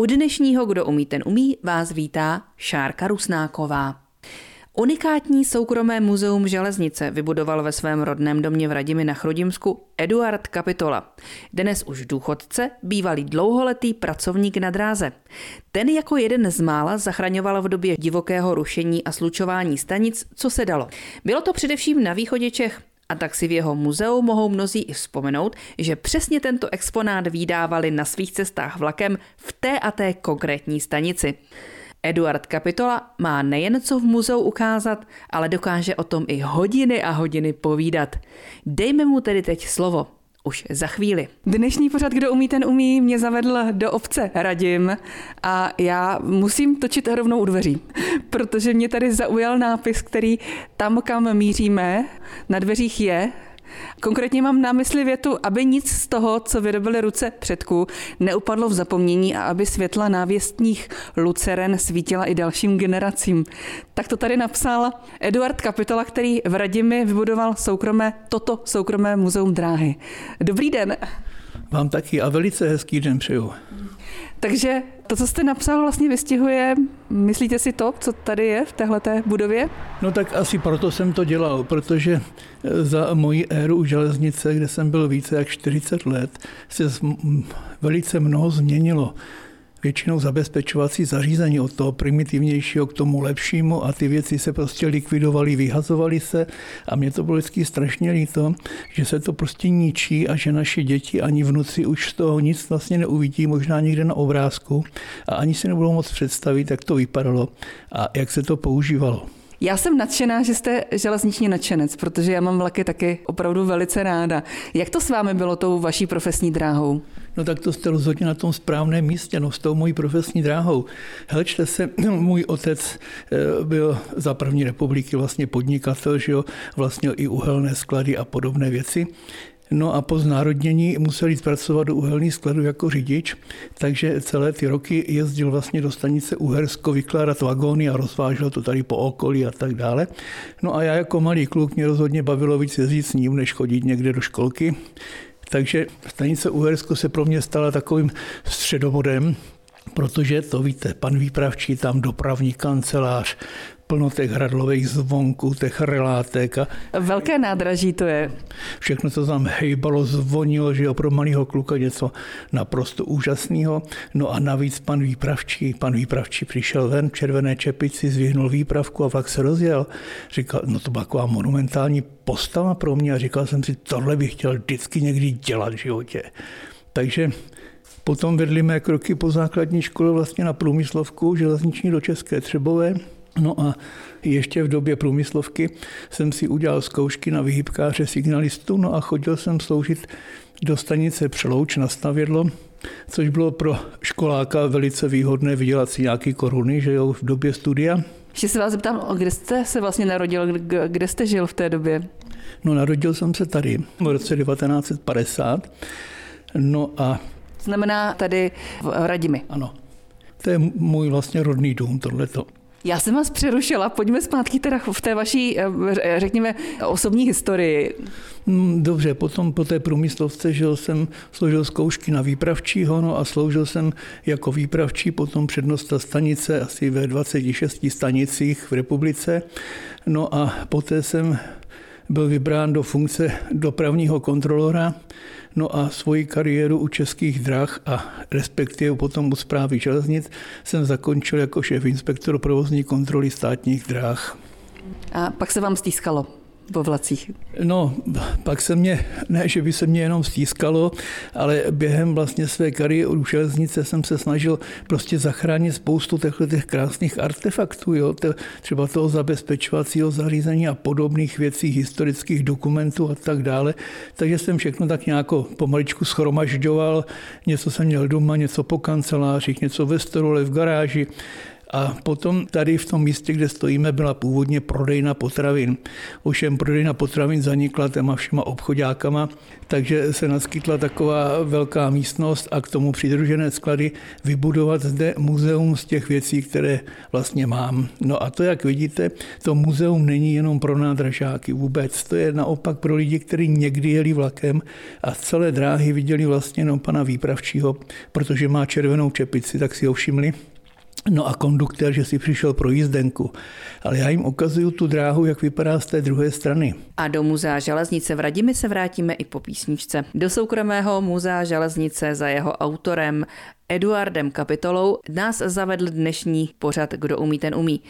U dnešního Kdo umí, ten umí vás vítá Šárka Rusnáková. Unikátní soukromé muzeum železnice vybudoval ve svém rodném domě v Radimi na Chrudimsku Eduard Kapitola. Dnes už důchodce, bývalý dlouholetý pracovník na dráze. Ten jako jeden z mála zachraňoval v době divokého rušení a slučování stanic, co se dalo. Bylo to především na východě Čech, a tak si v jeho muzeu mohou mnozí i vzpomenout, že přesně tento exponát vydávali na svých cestách vlakem v té a té konkrétní stanici. Eduard Kapitola má nejen co v muzeu ukázat, ale dokáže o tom i hodiny a hodiny povídat. Dejme mu tedy teď slovo. Už za chvíli. Dnešní pořad, kdo umí, ten umí, mě zavedl do obce Radim a já musím točit rovnou u dveří, protože mě tady zaujal nápis, který tam, kam míříme, na dveřích je Konkrétně mám na mysli větu, aby nic z toho, co vyrobily ruce předků, neupadlo v zapomnění a aby světla návěstních luceren svítila i dalším generacím. Tak to tady napsal Eduard Kapitola, který v Radimi vybudoval soukromé, toto soukromé muzeum dráhy. Dobrý den. Vám taky a velice hezký den přeju. Takže to, co jste napsal, vlastně vystihuje, myslíte si to, co tady je v téhleté budově? No tak asi proto jsem to dělal, protože za moji éru u železnice, kde jsem byl více jak 40 let, se velice mnoho změnilo většinou zabezpečovací zařízení od toho primitivnějšího k tomu lepšímu a ty věci se prostě likvidovaly, vyhazovaly se a mě to bylo vždycky strašně líto, že se to prostě ničí a že naši děti ani vnuci už z toho nic vlastně neuvidí, možná někde na obrázku a ani si nebudou moc představit, jak to vypadalo a jak se to používalo. Já jsem nadšená, že jste železniční nadšenec, protože já mám vlaky taky opravdu velice ráda. Jak to s vámi bylo tou vaší profesní dráhou? No tak to jste rozhodně na tom správném místě, no s tou mojí profesní dráhou. Helčte se, můj otec eh, byl za první republiky vlastně podnikatel, že jo, vlastnil i uhelné sklady a podobné věci. No a po znárodnění musel jít pracovat do uhelných skladů jako řidič, takže celé ty roky jezdil vlastně do stanice Uhersko vykládat vagóny a rozvážel to tady po okolí a tak dále. No a já jako malý kluk mě rozhodně bavilo víc jezdit s ním, než chodit někde do školky. Takže stanice Uhersko se pro mě stala takovým středobodem, protože to víte, pan výpravčí, tam dopravní kancelář, plno těch hradlových zvonků, těch relátek. A Velké nádraží to je. Všechno, co tam hejbalo, zvonilo, že jo, pro malého kluka něco naprosto úžasného. No a navíc pan výpravčí, pan výpravčí přišel ven v červené čepici, zvihnul výpravku a pak se rozjel. Říkal, no to byla taková monumentální postava pro mě a říkal jsem si, tohle bych chtěl vždycky někdy dělat v životě. Takže Potom vedli mé kroky po základní škole vlastně na průmyslovku železniční do České Třebové. No a ještě v době průmyslovky jsem si udělal zkoušky na vyhybkáře signalistu, no a chodil jsem sloužit do stanice Přelouč na stavědlo, což bylo pro školáka velice výhodné vydělat si nějaký koruny, že jo, v době studia. Ještě se vás zeptám, kde jste se vlastně narodil, kde jste žil v té době? No narodil jsem se tady v roce 1950, no a Znamená tady v Radimi. Ano. To je můj vlastně rodný dům, tohleto. Já jsem vás přerušila, pojďme zpátky teda v té vaší, eh, řekněme, osobní historii. Hmm, dobře, potom po té průmyslovce žil jsem, složil zkoušky na výpravčího no a sloužil jsem jako výpravčí, potom přednosta stanice asi ve 26 stanicích v republice. No a poté jsem byl vybrán do funkce dopravního kontrolora, no a svoji kariéru u českých drah a respektive potom u zprávy železnic jsem zakončil jako šéf inspektor provozní kontroly státních drah. A pak se vám stýskalo? Po vlacích? No, pak se mě, ne, že by se mě jenom stískalo, ale během vlastně své kariéry u železnice jsem se snažil prostě zachránit spoustu těchto těch krásných artefaktů, jo, třeba toho zabezpečovacího zařízení a podobných věcí, historických dokumentů a tak dále. Takže jsem všechno tak nějak pomaličku schromažďoval. Něco jsem měl doma, něco po kancelářích, něco ve stole, v garáži A potom tady v tom místě, kde stojíme, byla původně prodejna potravin. Ovšem prodejna potravin zanikla těma všema obchodákama, takže se naskytla taková velká místnost a k tomu přidružené sklady vybudovat zde muzeum z těch věcí, které vlastně mám. No a to, jak vidíte, to muzeum není jenom pro nádražáky vůbec. To je naopak pro lidi, kteří někdy jeli vlakem a celé dráhy viděli vlastně jenom pana výpravčího, protože má červenou čepici, tak si ho všimli. No a konduktér, že si přišel pro jízdenku. Ale já jim ukazuju tu dráhu, jak vypadá z té druhé strany. A do muzea železnice v Radimi se vrátíme i po písničce. Do soukromého muzea železnice za jeho autorem Eduardem Kapitolou nás zavedl dnešní pořad Kdo umí, ten umí.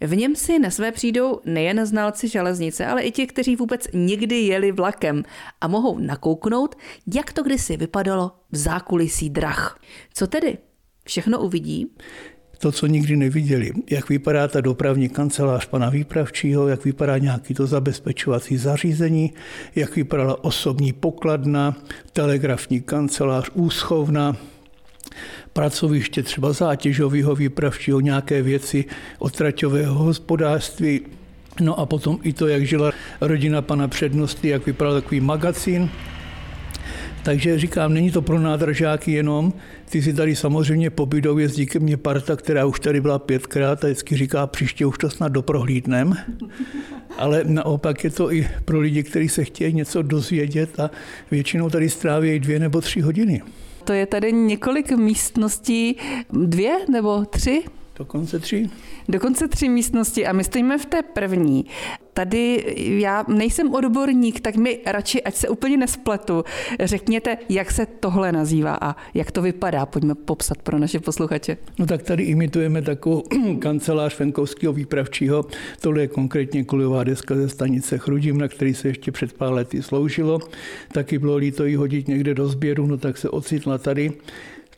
V něm si na své přijdou nejen znalci železnice, ale i ti, kteří vůbec nikdy jeli vlakem a mohou nakouknout, jak to kdysi vypadalo v zákulisí drah. Co tedy? Všechno uvidí? To, co nikdy neviděli. Jak vypadá ta dopravní kancelář pana výpravčího, jak vypadá nějaký to zabezpečovací zařízení, jak vypadala osobní pokladna, telegrafní kancelář, úschovna, pracoviště třeba zátěžového výpravčího, nějaké věci otraťového hospodářství, No a potom i to, jak žila rodina pana přednosti, jak vypadal takový magazín, takže říkám, není to pro nádražáky jenom. Ty si tady samozřejmě pobydou, jezdí ke mně parta, která už tady byla pětkrát a vždycky říká, příště už to snad doprohlídnem. Ale naopak je to i pro lidi, kteří se chtějí něco dozvědět a většinou tady stráví dvě nebo tři hodiny. To je tady několik místností, dvě nebo tři? Dokonce tři. Dokonce tři místnosti a my stojíme v té první. Tady já nejsem odborník, tak mi radši, ať se úplně nespletu, řekněte, jak se tohle nazývá a jak to vypadá. Pojďme popsat pro naše posluchače. No tak tady imitujeme takovou kancelář venkovského výpravčího. Tohle je konkrétně kolejová deska ze stanice Chrudim, na který se ještě před pár lety sloužilo. Taky bylo líto ji hodit někde do sběru, no tak se ocitla tady.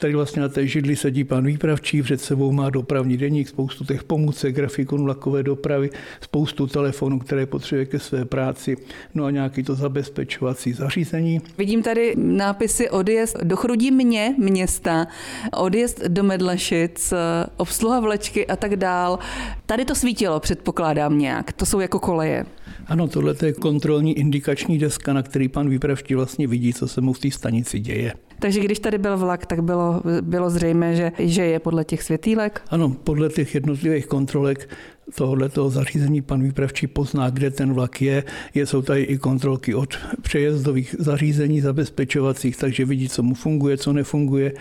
Tady vlastně na té židli sedí pan výpravčí, před sebou má dopravní deník, spoustu těch pomůcek, grafikonu lakové dopravy, spoustu telefonů, které potřebuje ke své práci, no a nějaký to zabezpečovací zařízení. Vidím tady nápisy odjezd do Chrudí mě města, odjezd do Medlešic, obsluha vlečky a tak dál. Tady to svítilo, předpokládám nějak. To jsou jako koleje. Ano, tohle je kontrolní indikační deska, na který pan výpravčí vlastně vidí, co se mu v té stanici děje. Takže když tady byl vlak, tak bylo, bylo zřejmé, že, že je podle těch světýlek? Ano, podle těch jednotlivých kontrolek tohohle toho zařízení pan výpravčí pozná, kde ten vlak je. je. Jsou tady i kontrolky od přejezdových zařízení zabezpečovacích, takže vidí, co mu funguje, co nefunguje.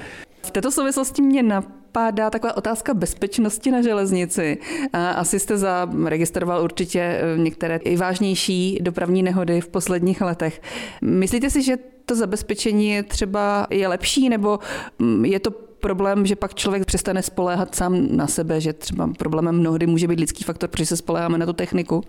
V této souvislosti mě napadá taková otázka bezpečnosti na železnici. Asi jste zaregistroval určitě eh, některé i vážnější dopravní nehody v posledních letech. Myslíte si, že to zabezpečení je třeba je lepší, nebo mm, je to problém, že pak člověk přestane spoléhat sám na sebe, že třeba problémem mnohdy může být lidský faktor, protože se spoléháme na tu techniku?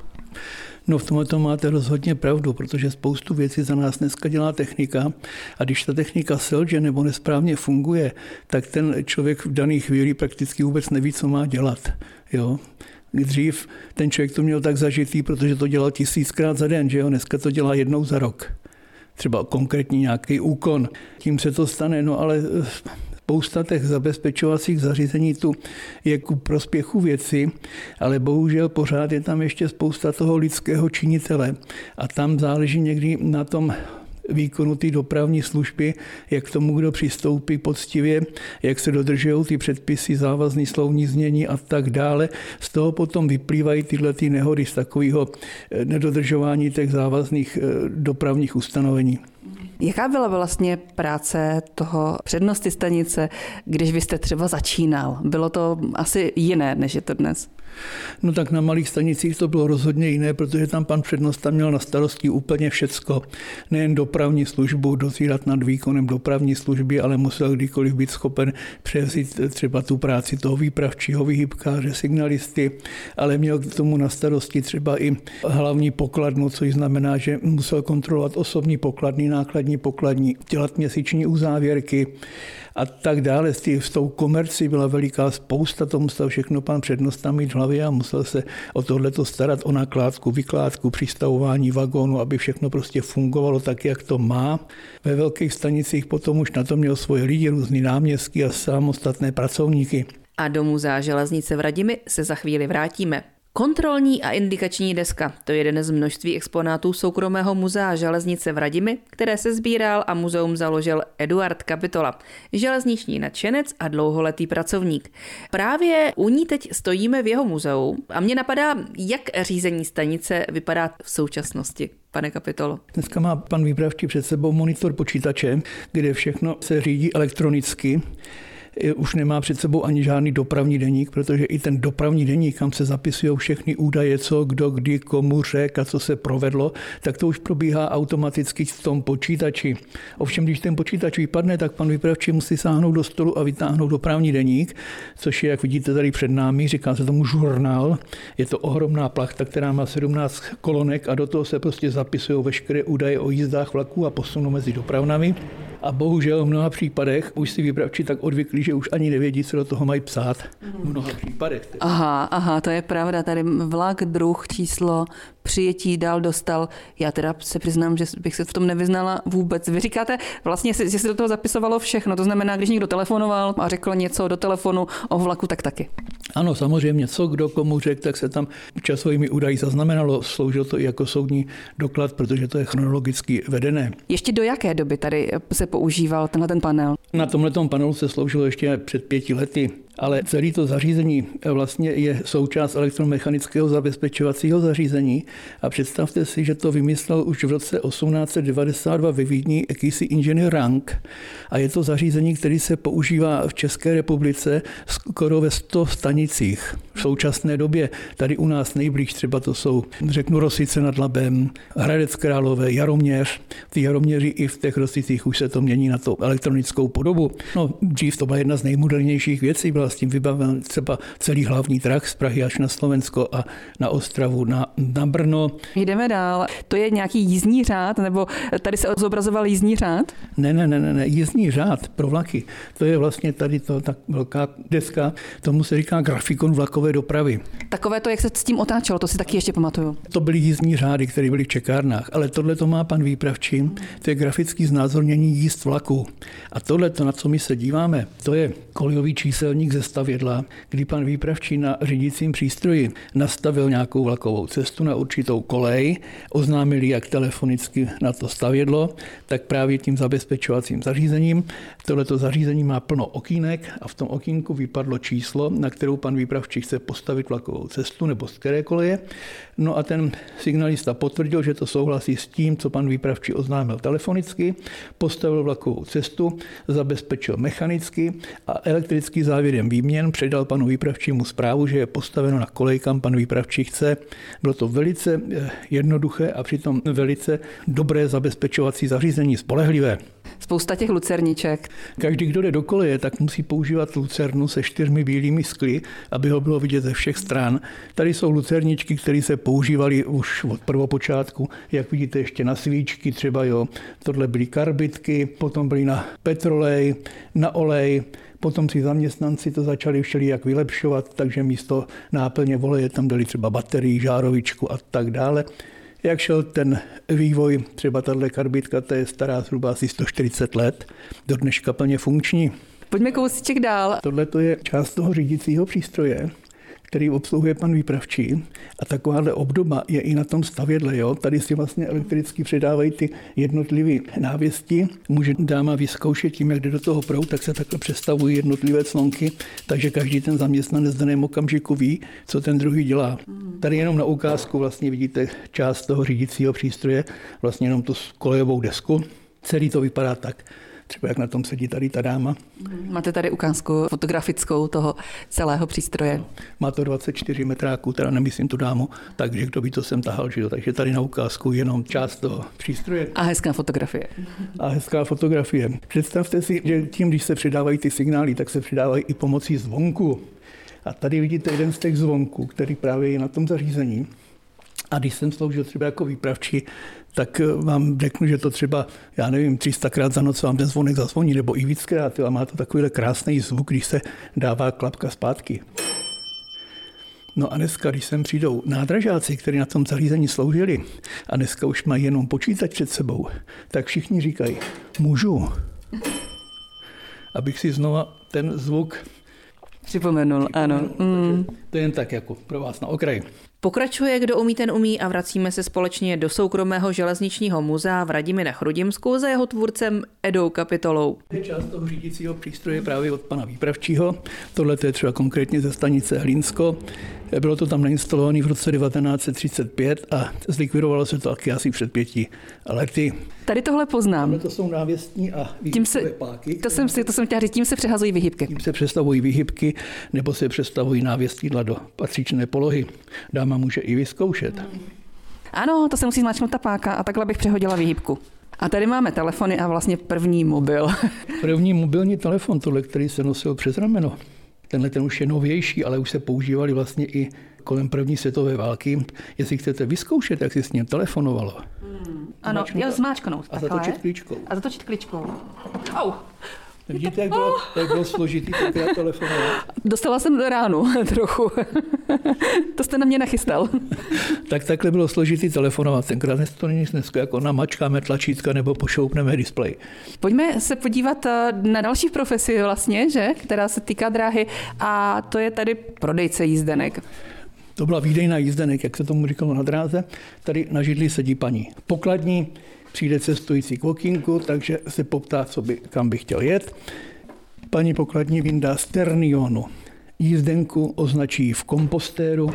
No v tomhle to máte rozhodně pravdu, protože spoustu věcí za nás dneska dělá technika a když ta technika selže nebo nesprávně funguje, tak ten člověk v daných chvíli prakticky vůbec neví, co má dělat. Jo? Dřív ten člověk to měl tak zažitý, protože to dělal tisíckrát za den, že jo? dneska to dělá jednou za rok třeba konkrétní nějaký úkon. Tím se to stane, no ale eh, spousta těch zabezpečovacích zařízení tu je ku prospěchu věci, ale bohužel pořád je tam ještě spousta toho lidského činitele. A tam záleží někdy na tom výkonu té dopravní služby, jak k tomu kdo přistoupí poctivě, jak se dodržují ty předpisy, závazný slovní znění a tak dále. Z toho potom vyplývají tyhle ty nehody z takového eh, nedodržování těch závazných eh, dopravních ustanovení. Jaká byla vlastně práce toho přednosti stanice, když vy jste třeba začínal? Bylo to asi jiné, než je to dnes? No tak na malých stanicích to bylo rozhodně jiné, protože tam pan přednosta měl na starosti úplně všecko. Nejen dopravní službu, dozírat nad výkonem dopravní služby, ale musel kdykoliv být schopen převzít třeba tu práci toho výpravčího vyhybkáře, signalisty, ale měl k tomu na starosti třeba i hlavní pokladnu, což znamená, že musel kontrolovat osobní pokladní, nákladní pokladní, dělat měsíční uzávěrky, a tak dále. S tou komercí byla veliká spousta, to musel všechno pan přednosta mít v hlavě a musel se o tohleto starat, o nakládku, vykládku, přistavování vagónu, aby všechno prostě fungovalo tak, jak to má. Ve velkých stanicích potom už na to měl svoje lidi, různý náměstky a samostatné pracovníky. a do muzea železnice v Radimi se za chvíli vrátíme. Kontrolní a indikační deska, to je jeden z množství exponátů soukromého muzea železnice v Radimi, které se sbíral a muzeum založil Eduard Kapitola, železniční nadšenec a dlouholetý pracovník. Právě u ní teď stojíme v jeho muzeu a mě napadá, jak řízení stanice vypadá v současnosti pane kapitolo? Dneska má pan výpravčí před sebou monitor počítače, kde všechno se řídí elektronicky už nemá před sebou ani žádný dopravní deník, protože i ten dopravní deník, kam se zapisují všechny údaje, co, kdo, kdy, komu řek a co se provedlo, tak to už probíhá automaticky v tom počítači. Ovšem, když ten počítač vypadne, tak pan vypravčí musí sáhnout do stolu a vytáhnout dopravní deník, což je, jak vidíte tady před námi, říká se tomu žurnál. Je to ohromná plachta, která má 17 kolonek a do toho se prostě zapisují veškeré údaje o jízdách vlaků a posunu mezi dopravnami. A bohužel v mnoha případech už si vypravči tak odvyklí, že už ani nevědí, co do toho mají psát. V mnoha případech. Aha, aha, to je pravda. Tady vlak, druh, číslo, přijetí dal, dostal. Já teda se přiznám, že bych se v tom nevyznala vůbec. Vy říkáte vlastně, že se do toho zapisovalo všechno. To znamená, když někdo telefonoval a řekl něco do telefonu o vlaku, tak taky. Ano, samozřejmě, co kdo komu řekl, tak se tam časovými údaji zaznamenalo. Sloužilo to i jako soudní doklad, protože to je chronologicky vedené. Ještě do jaké doby tady se používal tenhle ten panel? Na tomhle panelu se sloužilo ještě před pěti lety ale celé to zařízení vlastně je součást elektromechanického zabezpečovacího zařízení a představte si, že to vymyslel už v roce 1892 ve Vídni jakýsi inženýr Rank a je to zařízení, který se používá v České republice skoro ve 100 stanicích. V současné době tady u nás nejblíž třeba to jsou, řeknu, Rosice nad Labem, Hradec Králové, Jaroměř. Ty Jaroměři i v těch Rosicích už se to mění na to elektronickou podobu. No, dřív to byla jedna z nejmodernějších věcí, byla s tím vybaven třeba celý hlavní trh z Prahy až na Slovensko a na Ostravu, na, na Brno. Jdeme dál. To je nějaký jízdní řád, nebo tady se zobrazoval jízdní řád? Ne, ne, ne, ne, ne. jízdní řád pro vlaky. To je vlastně tady to tak velká deska, tomu se říká grafikon vlakové dopravy. Takové to, jak se s tím otáčelo, to si taky ještě pamatuju. To byly jízdní řády, které byly v čekárnách, ale tohle to má pan výpravčí, to je grafický znázornění jízd vlaku. A tohle, to, na co my se díváme, to je kolejový číselník ze stavědla, kdy pan výpravčí na řídícím přístroji nastavil nějakou vlakovou cestu na určitou kolej, oznámili jak telefonicky na to stavědlo, tak právě tím zabezpečovacím zařízením. Tohleto zařízení má plno okýnek a v tom okýnku vypadlo číslo, na kterou pan výpravčí chce postavit vlakovou cestu nebo z které koleje. No a ten signalista potvrdil, že to souhlasí s tím, co pan výpravčí oznámil telefonicky, postavil vlakovou cestu, zabezpečil mechanicky a elektrický závěrem výměn předal panu výpravčímu zprávu, že je postaveno na kolej, kam pan výpravčí chce. Bylo to velice eh, jednoduché a přitom velice dobré zabezpečovací zařízení, spolehlivé. Spousta těch lucerniček. Každý, kdo jde do koleje, tak musí používat lucernu se čtyřmi bílými skly, aby ho bylo vidět ze všech stran. Tady jsou lucerničky, které se používaly už od prvopočátku. Jak vidíte, ještě na svíčky třeba, jo. Tohle byly karbitky, potom byly na petrolej, na olej, Potom si zaměstnanci to začali všelijak vylepšovat, takže místo náplně voleje tam dali třeba baterii, žárovičku a tak dále. Jak šel ten vývoj, třeba tahle karbitka, ta je stará zhruba asi 140 let, do dneška plně funkční. Pojďme kousíček dál. Tohle je část toho řídícího přístroje který obsluhuje pan výpravčí. A takováhle obdoba je i na tom stavědle. Jo? Tady si vlastně elektricky předávají ty jednotlivé návěsti. Může dáma vyzkoušet tím, jak jde do toho prout, tak se takhle přestavují jednotlivé clonky, takže každý ten zaměstnanec v daném okamžiku ví, co ten druhý dělá. Tady jenom na ukázku vlastně vidíte část toho řídícího přístroje, vlastně jenom tu kolejovou desku. Celý to vypadá tak třeba jak na tom sedí tady ta dáma. Máte tady ukázku fotografickou toho celého přístroje. Má to 24 metráků, teda nemyslím tu dámu, takže kdo by to sem tahal, že jo? takže tady na ukázku jenom část toho přístroje. A hezká fotografie. A hezká fotografie. Představte si, že tím, když se přidávají ty signály, tak se přidávají i pomocí zvonku. A tady vidíte jeden z těch zvonků, který právě je na tom zařízení. A když jsem sloužil třeba jako výpravčí, tak eh, vám řeknu, že to třeba, já nevím, 300krát za noc vám ten zvonek zazvoní, nebo i víckrát, a má to takový krásný zvuk, když se dává klapka zpátky. No a dneska, když sem přijdou nádražáci, kteří na tom zařízení sloužili, a dneska už mají jenom počítač před sebou, tak všichni říkají, můžu, abych si znova ten zvuk Připomenul, ano. Mm. To je jen tak jako pro vás na okraji. Pokračuje, kdo umí, ten umí a vracíme se společně do soukromého železničního muzea v Radimi na Chrudimsku za jeho tvůrcem Edou Kapitolou. Je část toho řídícího přístroje právě od pana Výpravčího. Tohle je třeba konkrétně ze stanice Hlínsko. Bylo to tam nainstalované v roce 1935 a zlikvidovalo se to taky asi před pěti lety. Tady tohle poznám. to jsou návěstní a tím se, páky. To jsem, si, to jsem chtěla říct, tím se přehazují vyhybky. Tím se přestavují vyhybky nebo se přestavují návěstidla do patřičné polohy. Dáma může i vyzkoušet. Ano, to se musí zmáčknout ta páka a takhle bych přehodila vyhybku. A tady máme telefony a vlastně první mobil. první mobilní telefon, tohle, který se nosil přes rameno. Tenhle ten už je novější, ale už se používali vlastně i kolem první světové války. Jestli chcete vyzkoušet, jak si s ním telefonovalo. Hmm. Ano, já zmáčknout. A zatočit klíčkou. A zatočit klíčkou. Au. Vidíte, jak bylo, jak bylo složitý tenkrát telefonovat? Dostala jsem do ránu trochu. to jste na mě nachystal. tak takhle bylo složitý telefonovat. Tenkrát to není dneska jako namačkáme tlačítka nebo pošoupneme displej. Pojďme se podívat eh, na další profesi vlastně, že? která se týká dráhy a to je tady prodejce jízdenek. To byla výdejná jízdenek, jak se tomu říkalo na dráze. Tady na židli sedí paní pokladní, přijde cestující k okinku, takže se poptá, co by, kam by chtěl jet. Paní pokladní vyndá sternionu. Jízdenku označí v kompostéru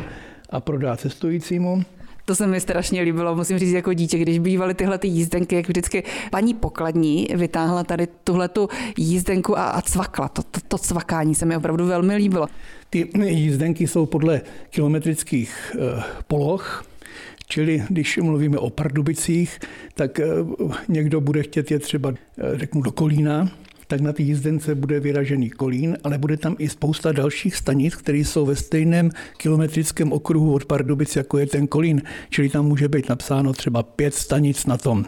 a prodá cestujícímu. To se mi strašně líbilo, musím říct jako dítě, když bývaly tyhle ty jízdenky, jak vždycky paní pokladní vytáhla tady tuhle tu jízdenku a, a cvakla. To, to, to cvakání se mi opravdu velmi líbilo. Ty jízdenky jsou podle kilometrických uh, poloh, Čili když mluvíme o Pardubicích, tak eh, někdo bude chtět je třeba, eh, řeknu, do Kolína, tak na té jízdence bude vyražený Kolín, ale bude tam i spousta dalších stanic, které jsou ve stejném kilometrickém okruhu od Pardubic, jako je ten Kolín. Čili tam může být napsáno třeba pět stanic na tom.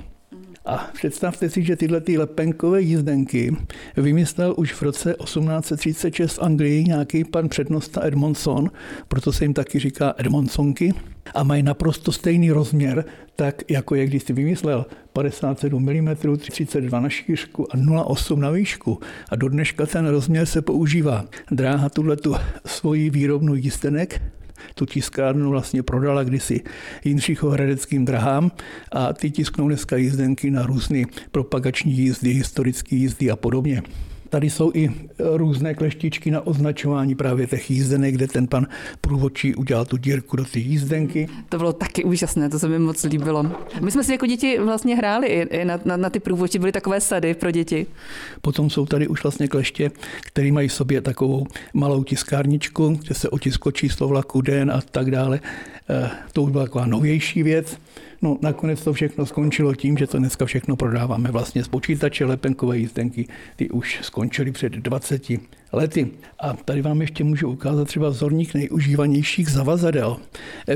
A představte si, že tyhle ty lepenkové jízdenky vymyslel už v roce 1836 v Anglii nějaký pan přednosta Edmondson, proto se jim taky říká Edmondsonky, a mají naprosto stejný rozměr, tak jako je když si vymyslel 57 mm, 32 na šířku a 0,8 na výšku. A do dneška ten rozměr se používá. Dráha tuhle tu svoji výrobnu jízdenek tu tiskárnu vlastně prodala kdysi Jindřichohradeckým drahám a ty tisknou dneska jízdenky na různé propagační jízdy, historické jízdy a podobně. Tady jsou i různé kleštičky na označování právě těch jízdenek, kde ten pan průvodčí udělal tu dírku do té jízdenky. To bylo taky úžasné, to se mi moc líbilo. My jsme si jako děti vlastně hráli i na, na, na ty průvodčí, byly takové sady pro děti. Potom jsou tady už vlastně kleště, které mají v sobě takovou malou tiskárničku, kde se otisklo číslo vlaku, den a tak dále. Eh, to už byla taková novější věc. No nakonec to všechno skončilo tím, že to dneska všechno prodáváme vlastně z počítače, lepenkové jízdenky, ty už skončily před 20 lety. A tady vám ještě můžu ukázat třeba vzorník nejužívanějších zavazadel.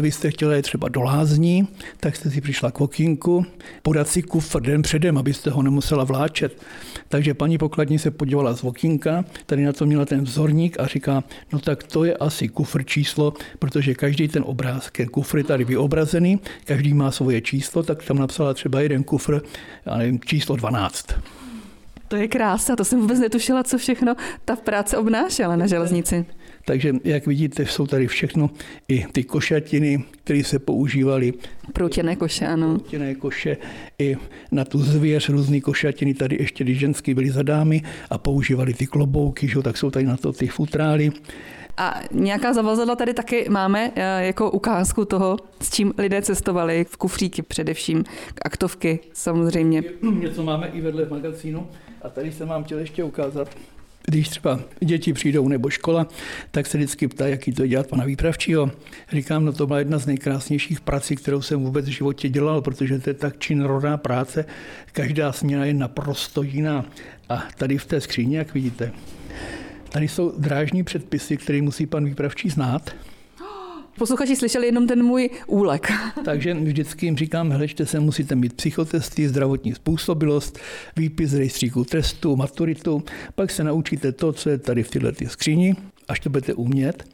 Vy jste chtěli je třeba do lázní, tak jste si přišla k okýnku, podat si kufr den předem, abyste ho nemusela vláčet. Takže paní pokladní se podívala z okýnka, tady na to měla ten vzorník a říká, no tak to je asi kufr číslo, protože každý ten obrázek, kufr je tady vyobrazený, každý má svoje číslo, tak tam napsala třeba jeden kufr, já nevím, číslo 12. To je krása, to jsem vůbec netušila, co všechno ta práce obnášela na železnici. Takže, jak vidíte, jsou tady všechno i ty košatiny, které se používaly. Proutěné koše, ano. Proutěné koše i na tu zvěř, různé košatiny, tady ještě, když ženský byly za dámy a používali ty klobouky, že, tak jsou tady na to ty futrály. A nějaká zavazadla tady taky máme eh, jako ukázku toho, s čím lidé cestovali, v kufříky především, aktovky samozřejmě. Něco máme i vedle v magazínu a tady jsem vám chtěl ještě ukázat když třeba děti přijdou nebo škola, tak se vždycky ptá, jaký to dělat pana výpravčího. Říkám, no to byla jedna z nejkrásnějších prací, kterou jsem vůbec v životě dělal, protože to je tak činorodá práce. Každá směna je naprosto jiná. A tady v té skříně, jak vidíte, tady jsou drážní předpisy, které musí pan výpravčí znát. Posluchači slyšeli jenom ten můj úlek. Takže vždycky jim říkám, hleďte se, musíte mít psychotesty, zdravotní způsobilost, výpis z rejstříku trestu, maturitu, pak se naučíte to, co je tady v této skříni, až to budete umět,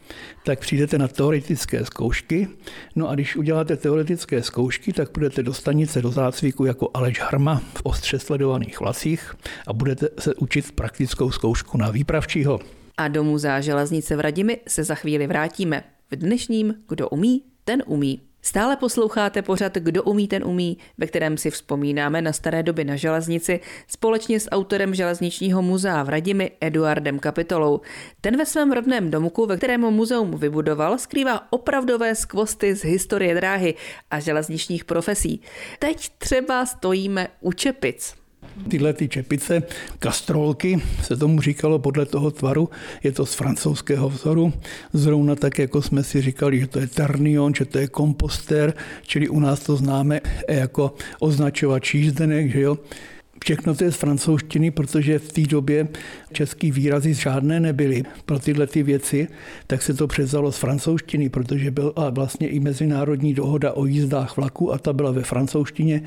tak přijdete na teoretické zkoušky. No a když uděláte teoretické zkoušky, tak budete do stanice do zácviku jako Aleš Harma v ostře sledovaných vlasích a budete se učit praktickou zkoušku na výpravčího. A do muzea železnice v Radimi se za chvíli vrátíme. V dnešním Kdo umí, ten umí. Stále posloucháte pořad Kdo umí, ten umí, ve kterém si vzpomínáme na staré doby na železnici společně s autorem železničního muzea v Radimi Eduardem Kapitolou. Ten ve svém rodném domku, ve kterém muzeum vybudoval, skrývá opravdové skvosty z historie dráhy a železničních profesí. Teď třeba stojíme u Čepic. Tyhle ty čepice, kastrolky, se tomu říkalo podle toho tvaru, je to z francouzského vzoru, zrovna tak, jako jsme si říkali, že to je ternion, že to je komposter, čili u nás to známe jako označovač jízdenek, že jo. Všechno to je z francouzštiny, protože v té době český výrazy žádné nebyly pro tyhle ty věci, tak se to převzalo z francouzštiny, protože byla vlastně i mezinárodní dohoda o jízdách vlaku a ta byla ve francouzštině,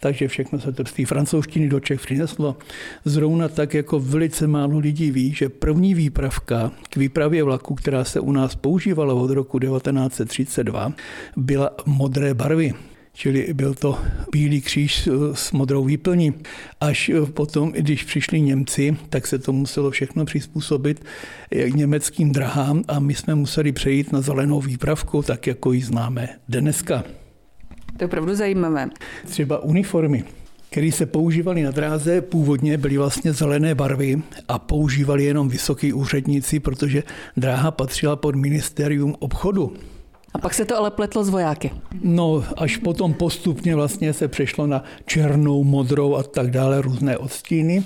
takže všechno se to z té francouzštiny do Čech přineslo. Zrovna tak jako velice málo lidí ví, že první výpravka k výpravě vlaku, která se u nás používala od roku 1932, byla modré barvy čili byl to bílý kříž s modrou výplní. Až potom, když přišli Němci, tak se to muselo všechno přizpůsobit německým drahám a my jsme museli přejít na zelenou výpravku, tak jako ji známe dneska. To je opravdu zajímavé. Třeba uniformy které se používaly na dráze, původně byly vlastně zelené barvy a používali jenom vysoký úředníci, protože dráha patřila pod ministerium obchodu. A pak se to ale pletlo s vojáky. No, až potom postupně vlastně se přešlo na černou, modrou a tak dále, různé odstíny.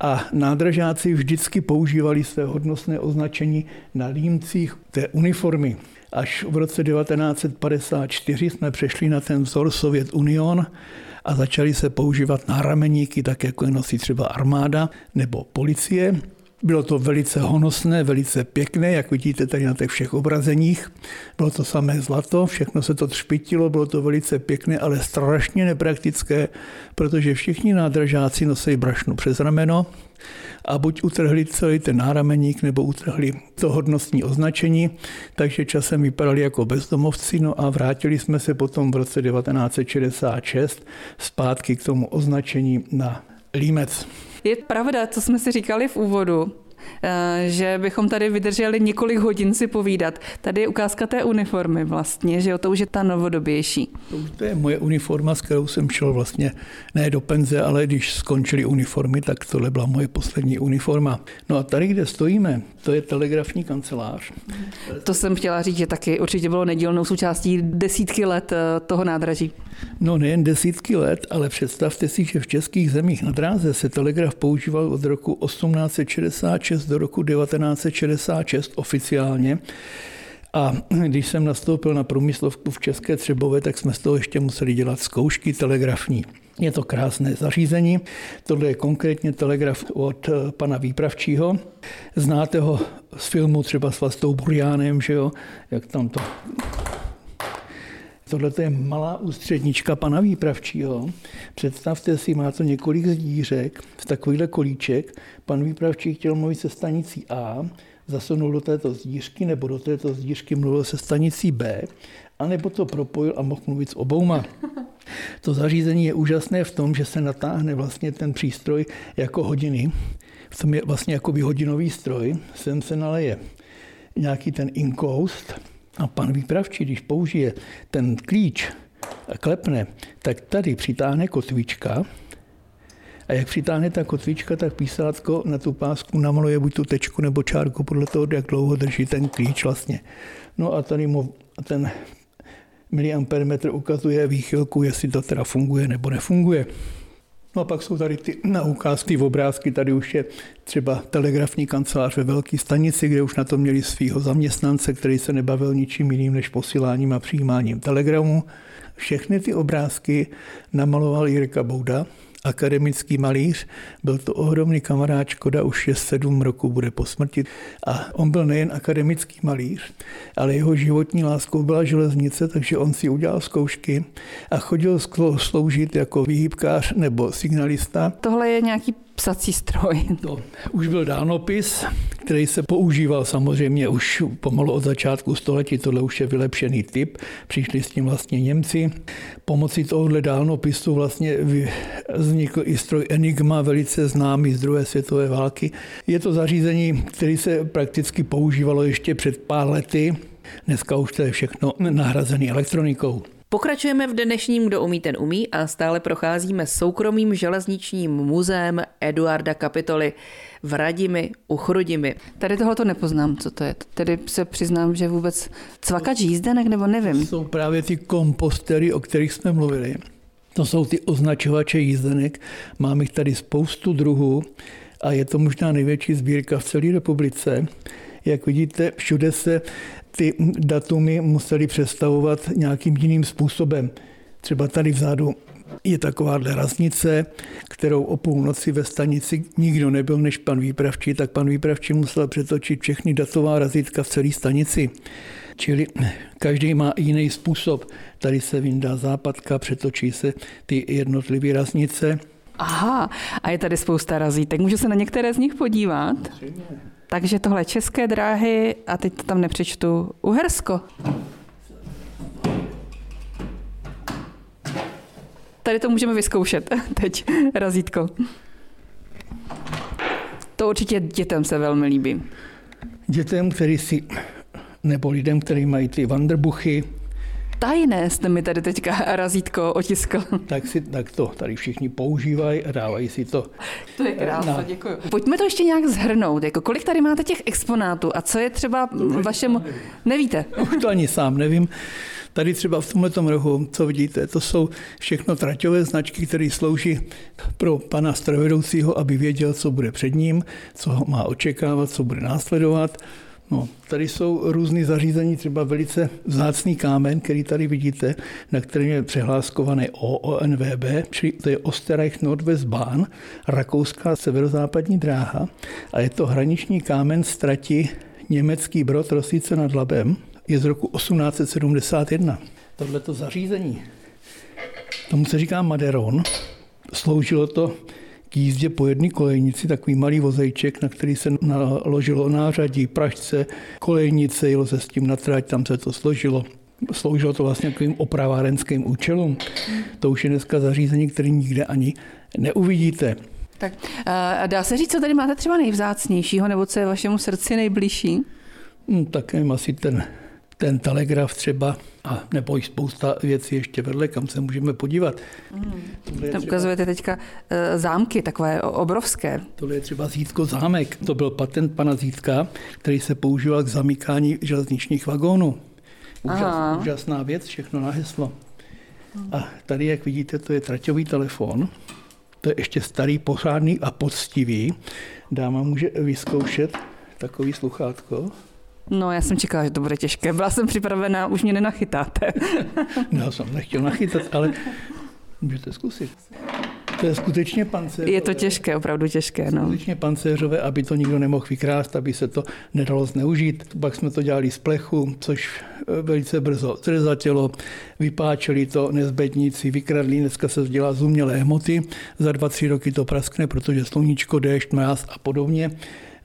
A nádražáci vždycky používali své hodnostné označení na límcích té uniformy. Až v roce 1954 jsme přešli na ten vzor Sovět Union a začali se používat nárameníky, tak jako je nosí třeba armáda nebo policie. Bylo to velice honosné, velice pěkné, jak vidíte tady na těch všech obrazeních. Bylo to samé zlato, všechno se to třpitilo, bylo to velice pěkné, ale strašně nepraktické, protože všichni nádražáci nosí brašnu přes rameno a buď utrhli celý ten nárameník, nebo utrhli to hodnostní označení, takže časem vypadali jako bezdomovci, no a vrátili jsme se potom v roce 1966 zpátky k tomu označení na límec. Je pravda, co jsme si říkali v úvodu, že bychom tady vydrželi několik hodin si povídat. Tady je ukázka té uniformy vlastně, že jo, to už je ta novodobější. To, už to je moje uniforma, s kterou jsem šel vlastně ne do penze, ale když skončily uniformy, tak tohle byla moje poslední uniforma. No a tady, kde stojíme, to je telegrafní kancelář. To jsem chtěla říct, že taky určitě bylo nedílnou součástí desítky let eh, toho nádraží. No nejen desítky let, ale představte si, že v českých zemích na dráze se telegraf používal od roku 1866 do roku 1966 oficiálně. A když jsem nastoupil na průmyslovku v České Třebové, tak jsme z toho ještě museli dělat zkoušky telegrafní. Je to krásné zařízení. Tohle je konkrétně telegraf od eh, pana Výpravčího. Znáte ho z filmu třeba s Vlastou Burjánem, že jo? Jak tam to Tohle je malá ústřednička pana Výpravčího. Představte si, má to několik zdířek, v takovýhle kolíček. Pan Výpravčí chtěl mluvit se stanicí A, zasunul do této zdířky, nebo do této zdířky mluvil se stanicí B, anebo to propojil a mohl mluvit s obouma. To zařízení je úžasné v tom, že se natáhne vlastně ten přístroj jako hodiny. V tom je vlastně jako hodinový stroj. Sem se naleje nějaký ten inkoust, a pan výpravčí, když použije ten klíč a klepne, tak tady přitáhne kotvička a jak přitáhne ta kotvička, tak písátko na tu pásku namaluje buď tu tečku nebo čárku podle toho, jak dlouho drží ten klíč vlastně. No a tady mu ten miliampermetr ukazuje výchylku, jestli to teda funguje nebo nefunguje. No a pak jsou tady ty na ukázky obrázky, tady už je třeba telegrafní kancelář ve velké stanici, kde už na to měli svého zaměstnance, který se nebavil ničím jiným než posíláním a přijímáním telegramů. Všechny ty obrázky namaloval Jirka Bouda, akademický malíř, byl to ohromný kamarád, škoda už je sedm roku, bude po smrti. A on byl nejen akademický malíř, ale jeho životní láskou byla železnice, takže on si udělal zkoušky a chodil sloužit jako výhybkář nebo signalista. Tohle je nějaký psací stroj. To už byl dálnopis, který se používal samozřejmě už pomalu od začátku století. Tohle už je vylepšený typ. Přišli s tím vlastně Němci. Pomocí tohohle dálnopisu vlastně vznikl i stroj Enigma, velice známý z druhé světové války. Je to zařízení, které se prakticky používalo ještě před pár lety. Dneska už to je všechno nahrazené elektronikou. Pokračujeme v dnešním Kdo umí, ten umí a stále procházíme soukromým železničním muzeem Eduarda Kapitoly v Radimi u Chrudimi. Tady tohle to nepoznám, co to je. Tedy se přiznám, že vůbec cvakač jízdenek nebo nevím. To jsou právě ty kompostery, o kterých jsme mluvili. To jsou ty označovače jízdenek. Máme jich tady spoustu druhů a je to možná největší sbírka v celé republice. Jak vidíte, všude se ty datumy museli představovat nějakým jiným způsobem. Třeba tady vzadu je takováhle raznice, kterou o půlnoci ve stanici nikdo nebyl než pan výpravčí, tak pan výpravčí musel přetočit všechny datová razítka v celé stanici. Čili každý má jiný způsob. Tady se vyndá západka, přetočí se ty jednotlivé raznice. Aha, a je tady spousta razítek. Můžu se na některé z nich podívat? Takže tohle české dráhy a teď to tam nepřečtu. Uhersko. Tady to můžeme vyzkoušet teď, razítko. To určitě dětem se velmi líbí. Dětem, který si, nebo lidem, kteří mají ty vanderbuchy, tajné jste mi tady teďka razítko otiskl. Tak, si, tak to tady všichni používají a dávají si to. To je krásné, na... děkuji. Pojďme to ještě nějak zhrnout. Jako kolik tady máte těch exponátů a co je třeba vašemu... Nevíte? Už to ani sám nevím. Tady třeba v tomto rohu, co vidíte, to jsou všechno traťové značky, které slouží pro pana strojvedoucího, aby věděl, co bude před ním, co ho má očekávat, co bude následovat. No, tady jsou různé zařízení, třeba velice vzácný kámen, který tady vidíte, na kterém je přehláskovaný OONVB, čili to je Osterreich Nordwestbahn, rakouská severozápadní dráha a je to hraniční kámen strati německý brod Rosice nad Labem, je z roku 1871. Tohleto zařízení, tomu se říká Maderon, sloužilo to k jízdě po jedné kolejnici, takový malý vozejček, na který se naložilo nářadí, pražce, kolejnice, jelo se s tím na trať, tam se to složilo. Sloužilo to vlastně takovým opravárenským účelům. To už je dneska zařízení, které nikde ani neuvidíte. Tak a dá se říct, co tady máte třeba nejvzácnějšího, nebo co je vašemu srdci nejbližší? Hmm, tak nevím, asi ten ten telegraf třeba, a nebo i spousta věcí ještě vedle, kam se můžeme podívat. Mm. Tam ukazujete teďka uh, zámky, takové obrovské. Tohle je třeba Zítko zámek. To byl patent pana Zítka, který se používal k zamykání železničních vagónů. Úžas, úžasná věc, všechno na heslo. A tady, jak vidíte, to je traťový telefon. To je ještě starý, pořádný a poctivý. Dáma může vyzkoušet takový sluchátko. No, já jsem čekala, že to bude těžké. Byla jsem připravená, už mě nenachytáte. no, já jsem nechtěl nachytat, ale můžete zkusit. To je skutečně pancéřové. Je to těžké, opravdu těžké. No. Skutečně pancéřové, aby to nikdo nemohl vykrást, aby se to nedalo zneužít. Pak jsme to dělali z plechu, což eh, velice brzo zřezatilo, vypáčeli to nezbedníci, vykradli, dneska se dělá z umělé hmoty, za dva, tři roky to praskne, protože sluníčko, déšť, mráz a podobně.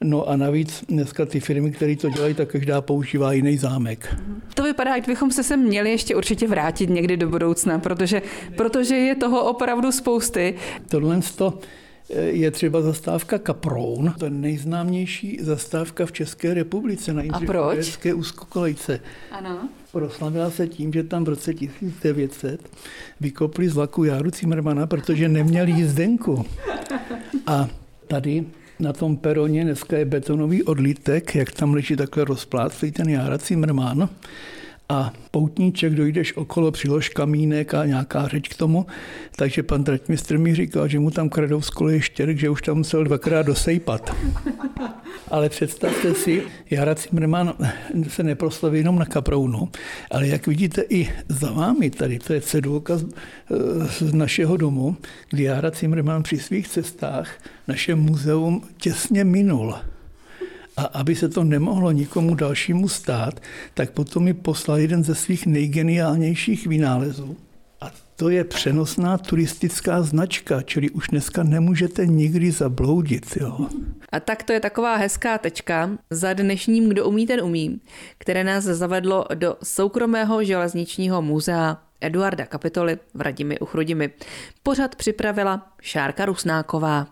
No a navíc dneska ty firmy, které to dělají, tak každá používá jiný zámek. To vypadá, jak bychom se sem měli ještě určitě vrátit někdy do budoucna, protože, protože je toho opravdu spousty. Tohle to eh, je třeba zastávka Kaproun, to je nejznámější zastávka v České republice na Jindřichověcké úzkokolejce. Ano. Proslavila se tím, že tam v roce 1900 vykopli z vlaku Járu Cimrmana, protože neměli jízdenku. A tady na tom peroně dneska je betonový odlitek, jak tam leží takhle rozpláclý ten járací mrmán a poutníček, dojdeš okolo, přilož kamínek a nějaká řeč k tomu. Takže pan traťmistr mi říkal, že mu tam kradou z koleje štěrk, že už tam musel dvakrát dosejpat. Ale představte si, Jara Cimrman se neproslaví jenom na Kaprounu, ale jak vidíte i za vámi tady, to je cedulka z, z našeho domu, kdy Jara Cimrman při svých cestách naše muzeum těsně minul. A aby se to nemohlo nikomu dalšímu stát, tak potom mi poslal jeden ze svých nejgeniálnějších vynálezů. A to je přenosná turistická značka, čili už dneska nemůžete nikdy zabloudit. Jo. A tak to je taková hezká tečka za dnešním Kdo umí, ten umí, které nás zavedlo do soukromého železničního muzea Eduarda Kapitoly v Radimi u Chrudimi. Pořad připravila Šárka Rusnáková.